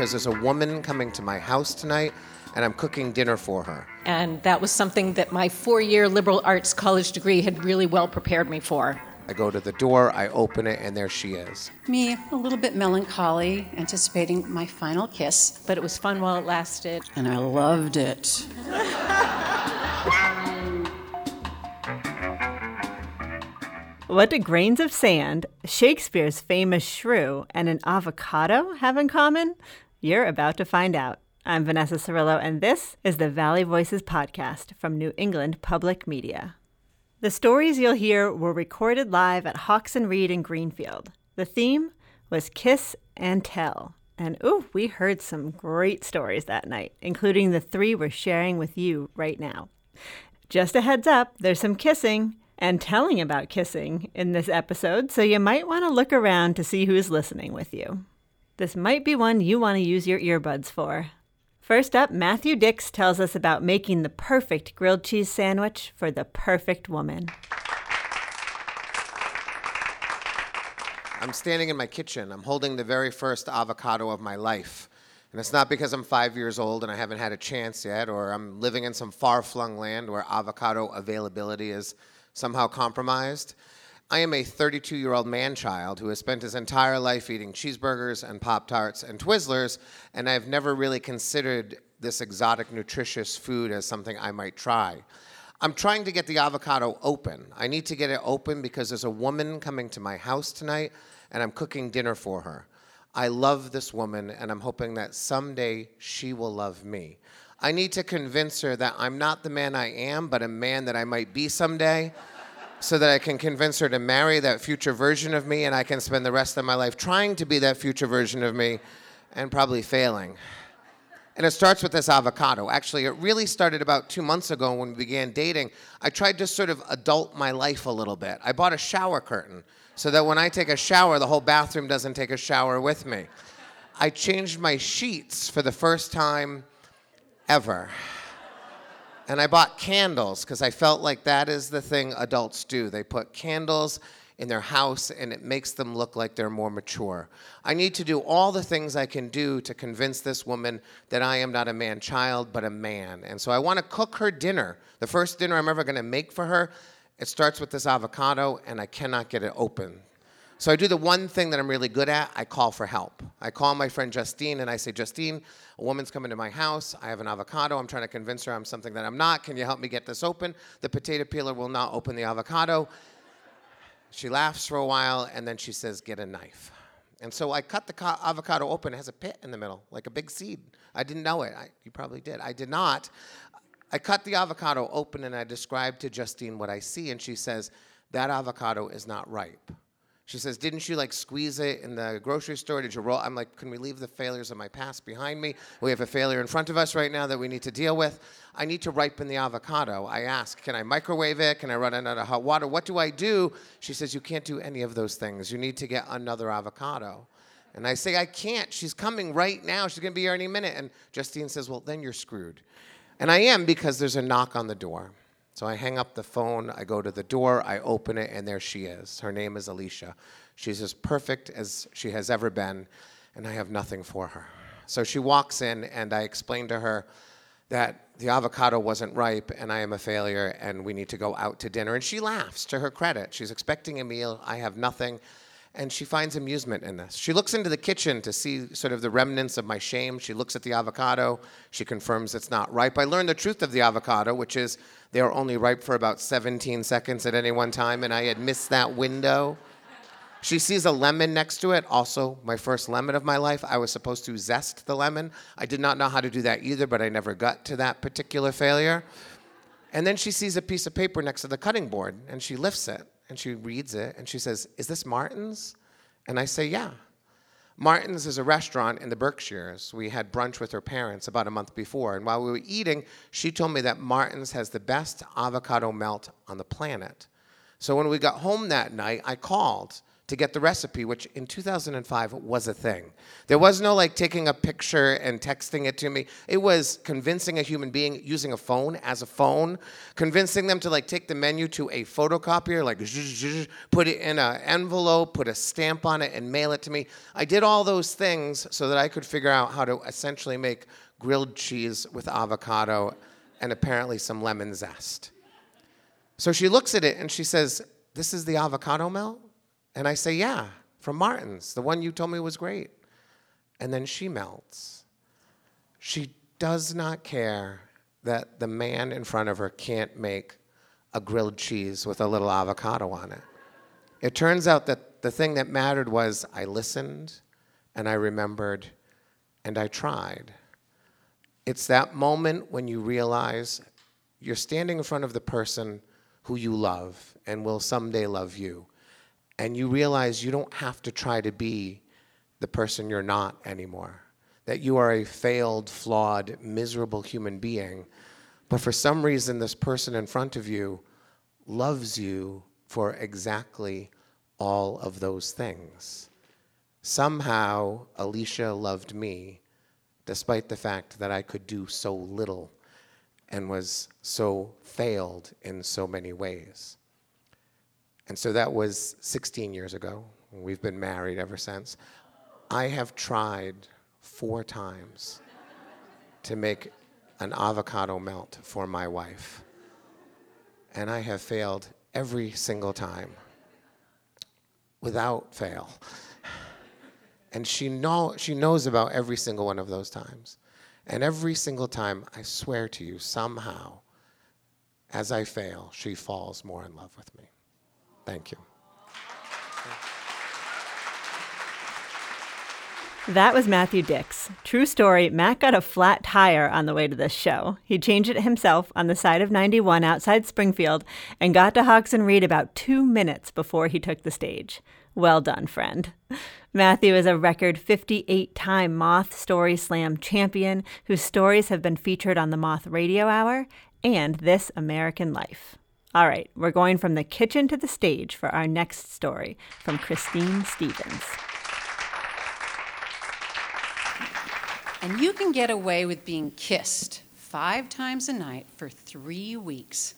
because there's a woman coming to my house tonight and I'm cooking dinner for her. And that was something that my four year liberal arts college degree had really well prepared me for. I go to the door, I open it, and there she is. Me, a little bit melancholy, anticipating my final kiss. But it was fun while it lasted. And I loved it. What do grains of sand, Shakespeare's famous shrew, and an avocado have in common? You're about to find out. I'm Vanessa Cirillo, and this is the Valley Voices podcast from New England Public Media. The stories you'll hear were recorded live at Hawks and Reed in Greenfield. The theme was Kiss and Tell. And ooh, we heard some great stories that night, including the three we're sharing with you right now. Just a heads up, there's some kissing and telling about kissing in this episode, so you might want to look around to see who's listening with you. This might be one you want to use your earbuds for. First up, Matthew Dicks tells us about making the perfect grilled cheese sandwich for the perfect woman. I'm standing in my kitchen. I'm holding the very first avocado of my life. And it's not because I'm five years old and I haven't had a chance yet, or I'm living in some far flung land where avocado availability is somehow compromised. I am a 32 year old man child who has spent his entire life eating cheeseburgers and Pop Tarts and Twizzlers, and I've never really considered this exotic, nutritious food as something I might try. I'm trying to get the avocado open. I need to get it open because there's a woman coming to my house tonight, and I'm cooking dinner for her. I love this woman, and I'm hoping that someday she will love me. I need to convince her that I'm not the man I am, but a man that I might be someday so that I can convince her to marry that future version of me and I can spend the rest of my life trying to be that future version of me and probably failing. And it starts with this avocado. Actually, it really started about two months ago when we began dating. I tried to sort of adult my life a little bit. I bought a shower curtain so that when I take a shower, the whole bathroom doesn't take a shower with me. I changed my sheets for the first time ever. And I bought candles because I felt like that is the thing adults do. They put candles in their house and it makes them look like they're more mature. I need to do all the things I can do to convince this woman that I am not a man child, but a man. And so I want to cook her dinner. The first dinner I'm ever going to make for her, it starts with this avocado and I cannot get it open. So I do the one thing that I'm really good at I call for help. I call my friend Justine and I say, Justine, a woman's coming to my house. I have an avocado. I'm trying to convince her I'm something that I'm not. Can you help me get this open? The potato peeler will not open the avocado. She laughs for a while and then she says, Get a knife. And so I cut the co- avocado open. It has a pit in the middle, like a big seed. I didn't know it. I, you probably did. I did not. I cut the avocado open and I described to Justine what I see, and she says, That avocado is not ripe. She says, Didn't you like squeeze it in the grocery store? Did you roll? I'm like, Can we leave the failures of my past behind me? We have a failure in front of us right now that we need to deal with. I need to ripen the avocado. I ask, Can I microwave it? Can I run it out of hot water? What do I do? She says, You can't do any of those things. You need to get another avocado. And I say, I can't. She's coming right now. She's going to be here any minute. And Justine says, Well, then you're screwed. And I am because there's a knock on the door. So I hang up the phone, I go to the door, I open it, and there she is. Her name is Elysha. She's as perfect as she has ever been, and I have nothing for her. So she walks in, and I explain to her that the avocado wasn't ripe, and I am a failure, and we need to go out to dinner. And she laughs to her credit. She's expecting a meal, I have nothing and she finds amusement in this. She looks into the kitchen to see sort of the remnants of my shame. She looks at the avocado. She confirms it's not ripe. I learned the truth of the avocado, which is they are only ripe for about 17 seconds at any one time, and I had missed that window. She sees a lemon next to it, also my first lemon of my life. I was supposed to zest the lemon. I did not know how to do that either, but I never got to that particular failure. And then she sees a piece of paper next to the cutting board, and she lifts it and she reads it and she says, Is this Martin's? And I say, Yeah. Martin's is a restaurant in the Berkshires. We had brunch with her parents about a month before. And while we were eating, she told me that Martin's has the best avocado melt on the planet. So when we got home that night, I called to get the recipe, which in 2005 was a thing. There was no like taking a picture and texting it to me. It was convincing a human being using a phone as a phone, convincing them to like take the menu to a photocopier, like put it in an envelope, put a stamp on it, and mail it to me. I did all those things so that I could figure out how to essentially make grilled cheese with avocado and apparently some lemon zest. So she looks at it and she says, This is the avocado melt? And I say, Yeah, from Martin's, the one you told me was great. And then she melts. She does not care that the man in front of her can't make a grilled cheese with a little avocado on it. It turns out that the thing that mattered was I listened and I remembered and I tried. It's that moment when you realize you're standing in front of the person who you love and will someday love you and you realize you don't have to try to be the person you're not anymore. That you are a failed, flawed, miserable human being, but for some reason, this person in front of you loves you for exactly all of those things. Somehow, Elysha loved me, despite the fact that I could do so little and was so failed in so many ways. And so that was 16 years ago. We've been married ever since. I have tried four times to make an avocado melt for my wife. And I have failed every single time without fail. And she, know, she knows about every single one of those times. And every single time, I swear to you, somehow, as I fail, she falls more in love with me. Thank you. That was Matthew Dicks. True story Matt got a flat tire on the way to this show. He changed it himself on the side of 91 outside Springfield and got to Hawks and Reed about two minutes before he took the stage. Well done, friend. Matthew is a record 58 time Moth Story Slam champion whose stories have been featured on the Moth Radio Hour and This American Life. All right, we're going from the kitchen to the stage for our next story from Christine Stevens. And you can get away with being kissed five times a night for three weeks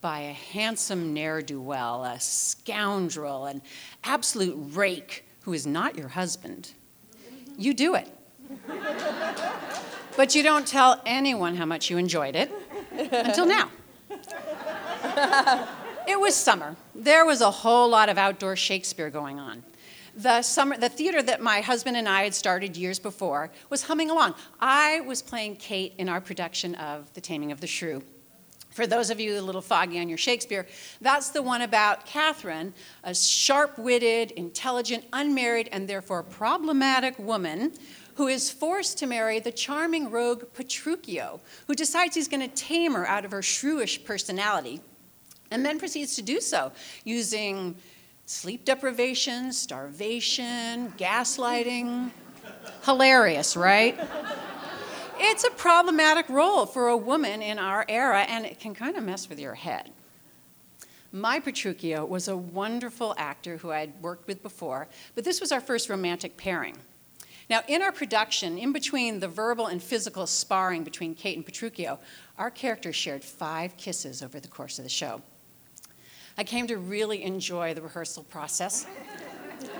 by a handsome ne'er do well, a scoundrel, an absolute rake who is not your husband. You do it. but you don't tell anyone how much you enjoyed it until now. it was summer. There was a whole lot of outdoor Shakespeare going on. The, summer, the theater that my husband and I had started years before was humming along. I was playing Kate in our production of The Taming of the Shrew. For those of you a little foggy on your Shakespeare, that's the one about Catherine, a sharp witted, intelligent, unmarried, and therefore problematic woman who is forced to marry the charming rogue Petruchio, who decides he's going to tame her out of her shrewish personality and then proceeds to do so using sleep deprivation, starvation, gaslighting. Hilarious, right? It's a problematic role for a woman in our era, and it can kind of mess with your head. My Petruchio was a wonderful actor who I'd worked with before, but this was our first romantic pairing. Now, in our production, in between the verbal and physical sparring between Kate and Petruchio, our characters shared five kisses over the course of the show. I came to really enjoy the rehearsal process,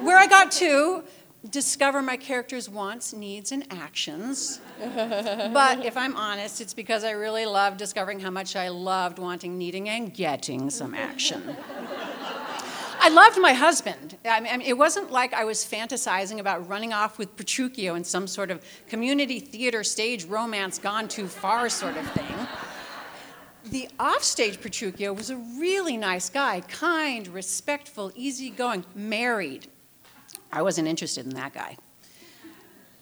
where I got to discover my character's wants, needs, and actions. but if I'm honest, it's because I really loved discovering how much I loved wanting, needing, and getting some action. I loved my husband. I mean, it wasn't like I was fantasizing about running off with Petruchio in some sort of community theater stage romance gone too far sort of thing the offstage Petruchio was a really nice guy, kind, respectful, easygoing, married. I wasn't interested in that guy.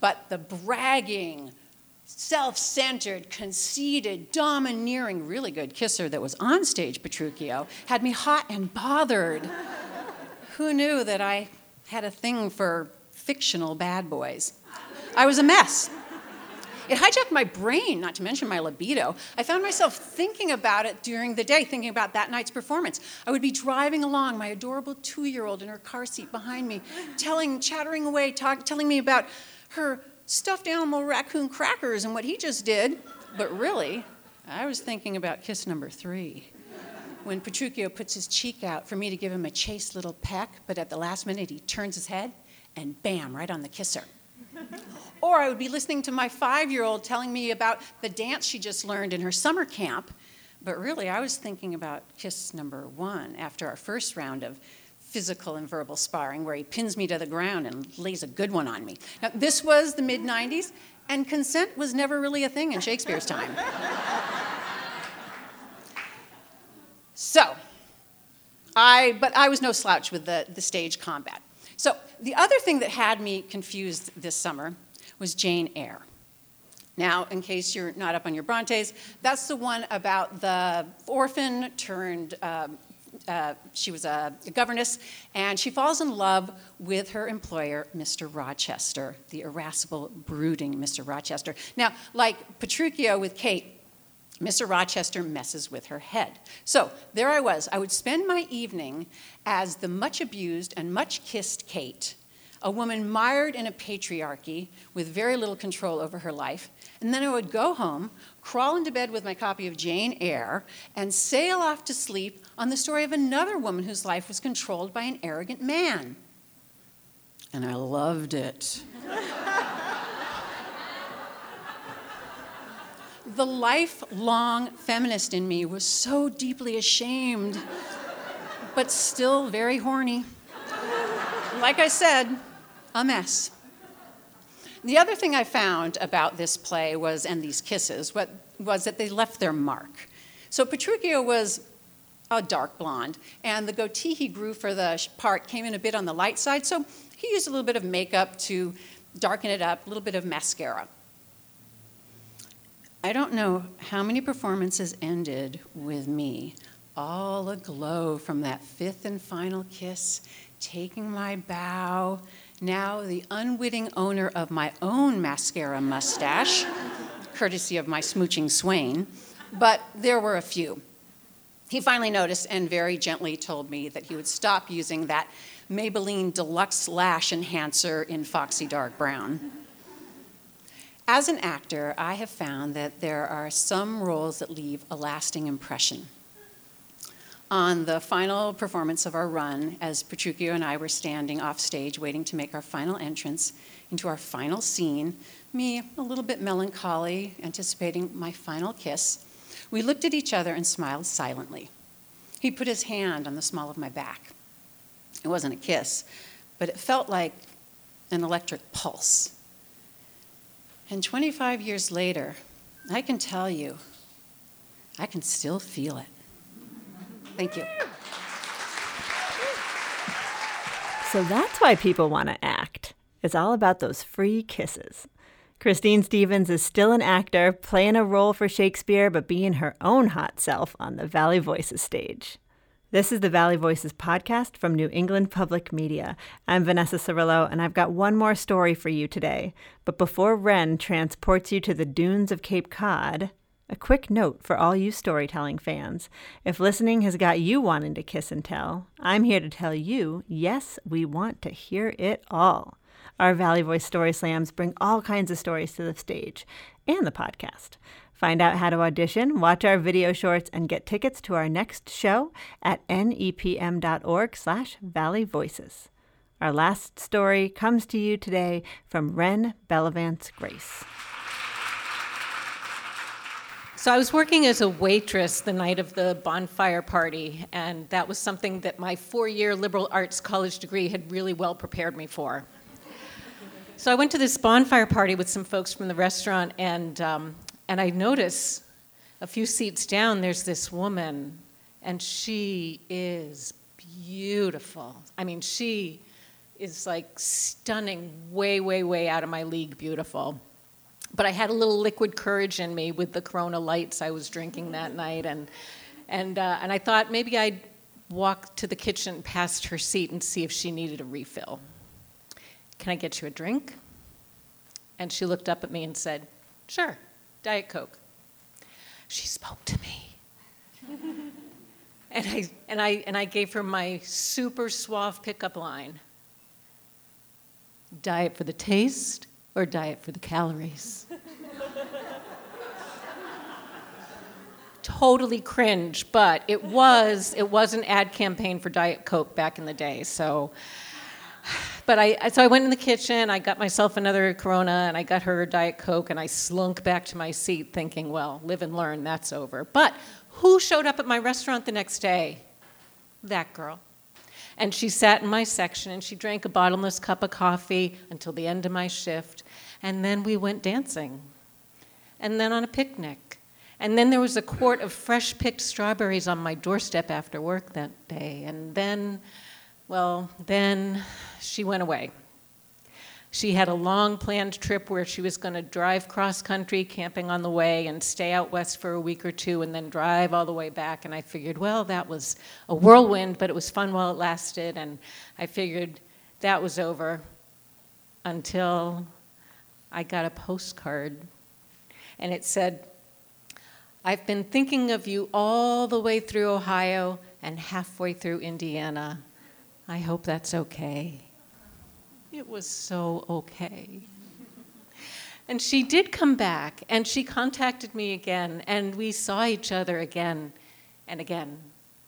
But the bragging, self centered, conceited, domineering, really good kisser that was on stage Petruchio had me hot and bothered. Who knew that I had a thing for fictional bad boys? I was a mess. It hijacked my brain, not to mention my libido. I found myself thinking about it during the day, thinking about that night's performance. I would be driving along, my adorable two year old in her car seat behind me, telling, chattering away, talk, telling me about her stuffed animal raccoon crackers and what he just did. But really, I was thinking about kiss number three when Petruchio puts his cheek out for me to give him a chaste little peck, but at the last minute he turns his head and bam, right on the kisser. Or I would be listening to my five year old telling me about the dance she just learned in her summer camp, but really I was thinking about kiss number one after our first round of physical and verbal sparring where he pins me to the ground and lays a good one on me. Now, this was the mid 90s, and consent was never really a thing in Shakespeare's time. So, I, but I was no slouch with the, the stage combat. So, the other thing that had me confused this summer was Jane Eyre. Now, in case you're not up on your Brontes, that's the one about the orphan turned, um, uh, she was a, a, governess, and she falls in love with her employer, Mr. Rochester, the irascible, brooding Mr. Rochester. Now, like Petruchio with Kate, Mr. Rochester messes with her head. So there I was. I would spend my evening as the much abused and much kissed Kate, a woman mired in a patriarchy with very little control over her life. And then I would go home, crawl into bed with my copy of Jane Eyre, and sail off to sleep on the story of another woman whose life was controlled by an arrogant man. And I loved it. The lifelong feminist in me was so deeply ashamed, but still very horny. Like I said, a mess. The other thing I found about this play was, and these kisses, what, was that they left their mark. So Petruchio was a dark blonde, and the goatee he grew for the part came in a bit on the light side, so he used a little bit of makeup to darken it up, a little bit of mascara. I don't know how many performances ended with me all aglow from that fifth and final kiss, taking my bow, now the unwitting owner of my own mascara mustache, courtesy of my smooching swain, but there were a few. He finally noticed and very gently told me that he would stop using that Maybelline Deluxe Lash Enhancer in Foxy Dark Brown. As an actor, I have found that there are some roles that leave a lasting impression. On the final performance of our run, as Petruchio and I were standing off stage waiting to make our final entrance into our final scene, me a little bit melancholy, anticipating my final kiss, we looked at each other and smiled silently. He put his hand on the small of my back. It wasn't a kiss, but it felt like an electric pulse and 25 years later, I can tell you, I can still feel it. Thank you. So that's why people want to act. It's all about those free kisses. Christine Stevens is still an actor, playing a role for Shakespeare, but being her own hot self on the Valley Voices stage. This is the Valley Voices podcast from New England Public Media. I'm Vanessa Cirillo, and I've got one more story for you today. But before Ren transports you to the dunes of Cape Cod, a quick note for all you storytelling fans. If listening has got you wanting to kiss and tell, I'm here to tell you yes, we want to hear it all. Our Valley Voice Story Slams bring all kinds of stories to the stage and the podcast. Find out how to audition, watch our video shorts, and get tickets to our next show at nepm.org slash valleyvoices. Our last story comes to you today from Ren Bellavance Grace. So I was working as a waitress the night of the bonfire party, and that was something that my four-year liberal arts college degree had really well prepared me for. So I went to this bonfire party with some folks from the restaurant, and um, and I notice a few seats down, there's this woman, and she is beautiful. I mean, she is like stunning, way, way, way out of my league beautiful. But I had a little liquid courage in me with the Corona lights I was drinking that night, and and uh, and I thought maybe I'd walk to the kitchen past her seat and see if she needed a refill. Can I get you a drink? And she looked up at me and said, Sure, Diet Coke. She spoke to me. and, I, and, I, and I gave her my super suave pickup line Diet for the taste or diet for the calories? totally cringe, but it was it was an ad campaign for Diet Coke back in the day. So, but I so I went in the kitchen, I got myself another Corona, and I got her Diet Coke, and I slunk back to my seat, thinking, well, live and learn, that's over. But who showed up at my restaurant the next day? That girl. And she sat in my section and she drank a bottomless cup of coffee until the end of my shift. And then we went dancing. And then on a picnic. And then there was a quart of fresh picked strawberries on my doorstep after work that day. And then, well, then she went away. She had a long planned trip where she was going to drive cross country, camping on the way, and stay out west for a week or two, and then drive all the way back. And I figured, well, that was a whirlwind, but it was fun while it lasted. And I figured that was over until I got a postcard. And it said, I've been thinking of you all the way through Ohio and halfway through Indiana. I hope that's okay. It was so okay. And she did come back and she contacted me again, and we saw each other again and again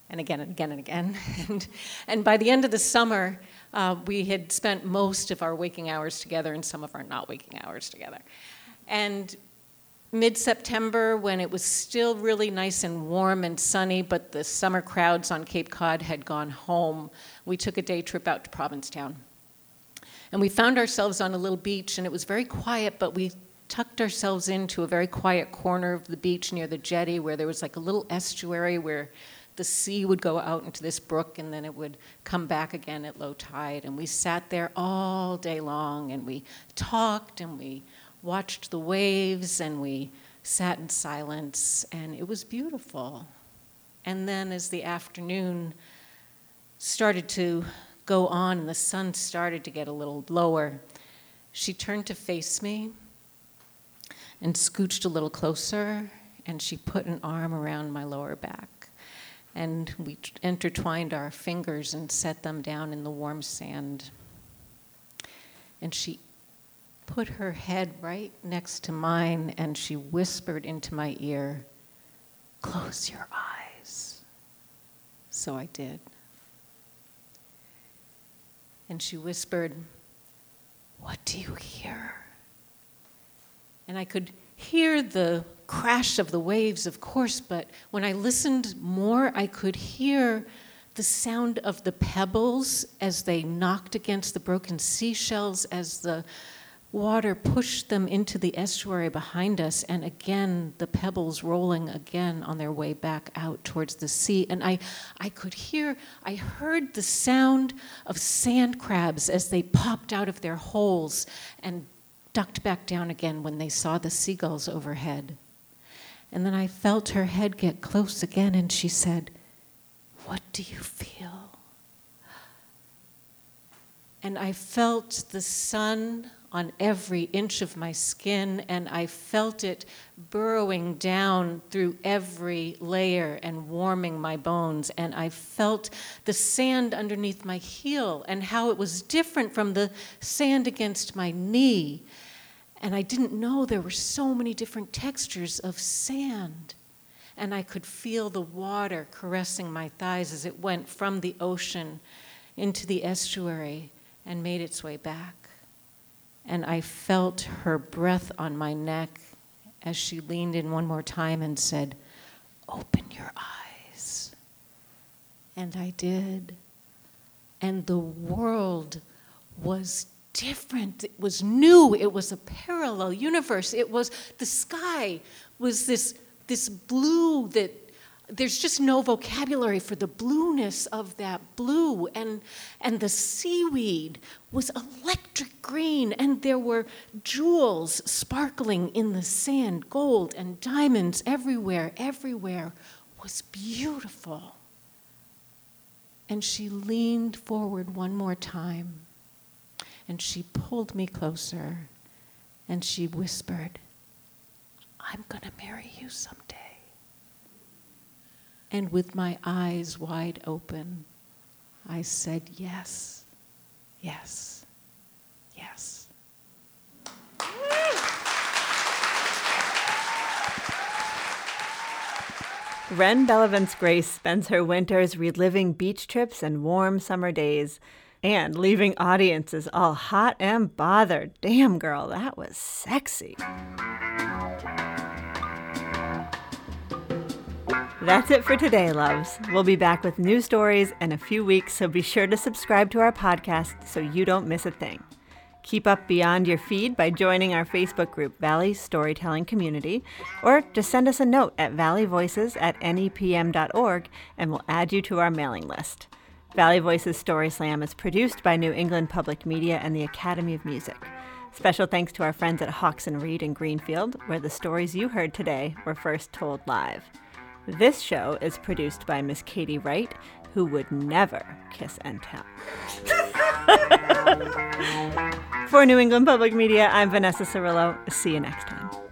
and again and again and again. and, and by the end of the summer, uh, we had spent most of our waking hours together and some of our not waking hours together. And mid September, when it was still really nice and warm and sunny, but the summer crowds on Cape Cod had gone home, we took a day trip out to Provincetown. And we found ourselves on a little beach, and it was very quiet, but we tucked ourselves into a very quiet corner of the beach near the jetty where there was like a little estuary where the sea would go out into this brook and then it would come back again at low tide. And we sat there all day long and we talked and we watched the waves and we sat in silence, and it was beautiful. And then, as the afternoon started to go on and the sun started to get a little lower, she turned to face me and scooched a little closer, and she put an arm around my lower back. And we intertwined our fingers and set them down in the warm sand. And she put her head right next to mine and she whispered into my ear, Close your eyes. So I did. And she whispered, What do you hear? And I could hear the crash of the waves, of course, but when I listened more, I could hear the sound of the pebbles as they knocked against the broken seashells, as the water pushed them into the estuary behind us, and again the pebbles rolling again on their way back out towards the sea. And I, I could hear, I heard the sound of sand crabs as they popped out of their holes and ducked back down again when they saw the seagulls overhead. And then I felt her head get close again, and she said, What do you feel? And I felt the sun on every inch of my skin, and I felt it burrowing down through every layer and warming my bones. And I felt the sand underneath my heel and how it was different from the sand against my knee. And I didn't know there were so many different textures of sand. And I could feel the water caressing my thighs as it went from the ocean into the estuary and made its way back and I felt her breath on my neck as she leaned in one more time and said, Open your eyes. And I did. And the world was different. It was new. It was a parallel universe. It was the sky was this, this blue that there's just no vocabulary for the blueness of that blue and and the seaweed was electric green and there were jewels sparkling in the sand gold and diamonds everywhere everywhere was beautiful and she leaned forward one more time and she pulled me closer and she whispered I'm going to marry you someday. And with my eyes wide open, I said, Yes, yes, yes. Ren Bellavance Grace spends her winters reliving beach trips and warm summer days and leaving audiences all hot and bothered. Damn, girl, that was sexy. That's it for today, loves. We'll be back with new stories in a few weeks, so be sure to subscribe to our podcast so you don't miss a thing. Keep up beyond your feed by joining our Facebook group, Valley Storytelling Community, or just send us a note at valleyvoices at nepm.org and we'll add you to our mailing list. Valley Voices Story Slam is produced by New England Public Media and the Academy of Music. Special thanks to our friends at Hawks and Reed in Greenfield, where the stories you heard today were first told live. This show is produced by Miss Katie Wright, who would never kiss and tell. For New England Public Media, I'm Vanessa Cirillo. See you next time.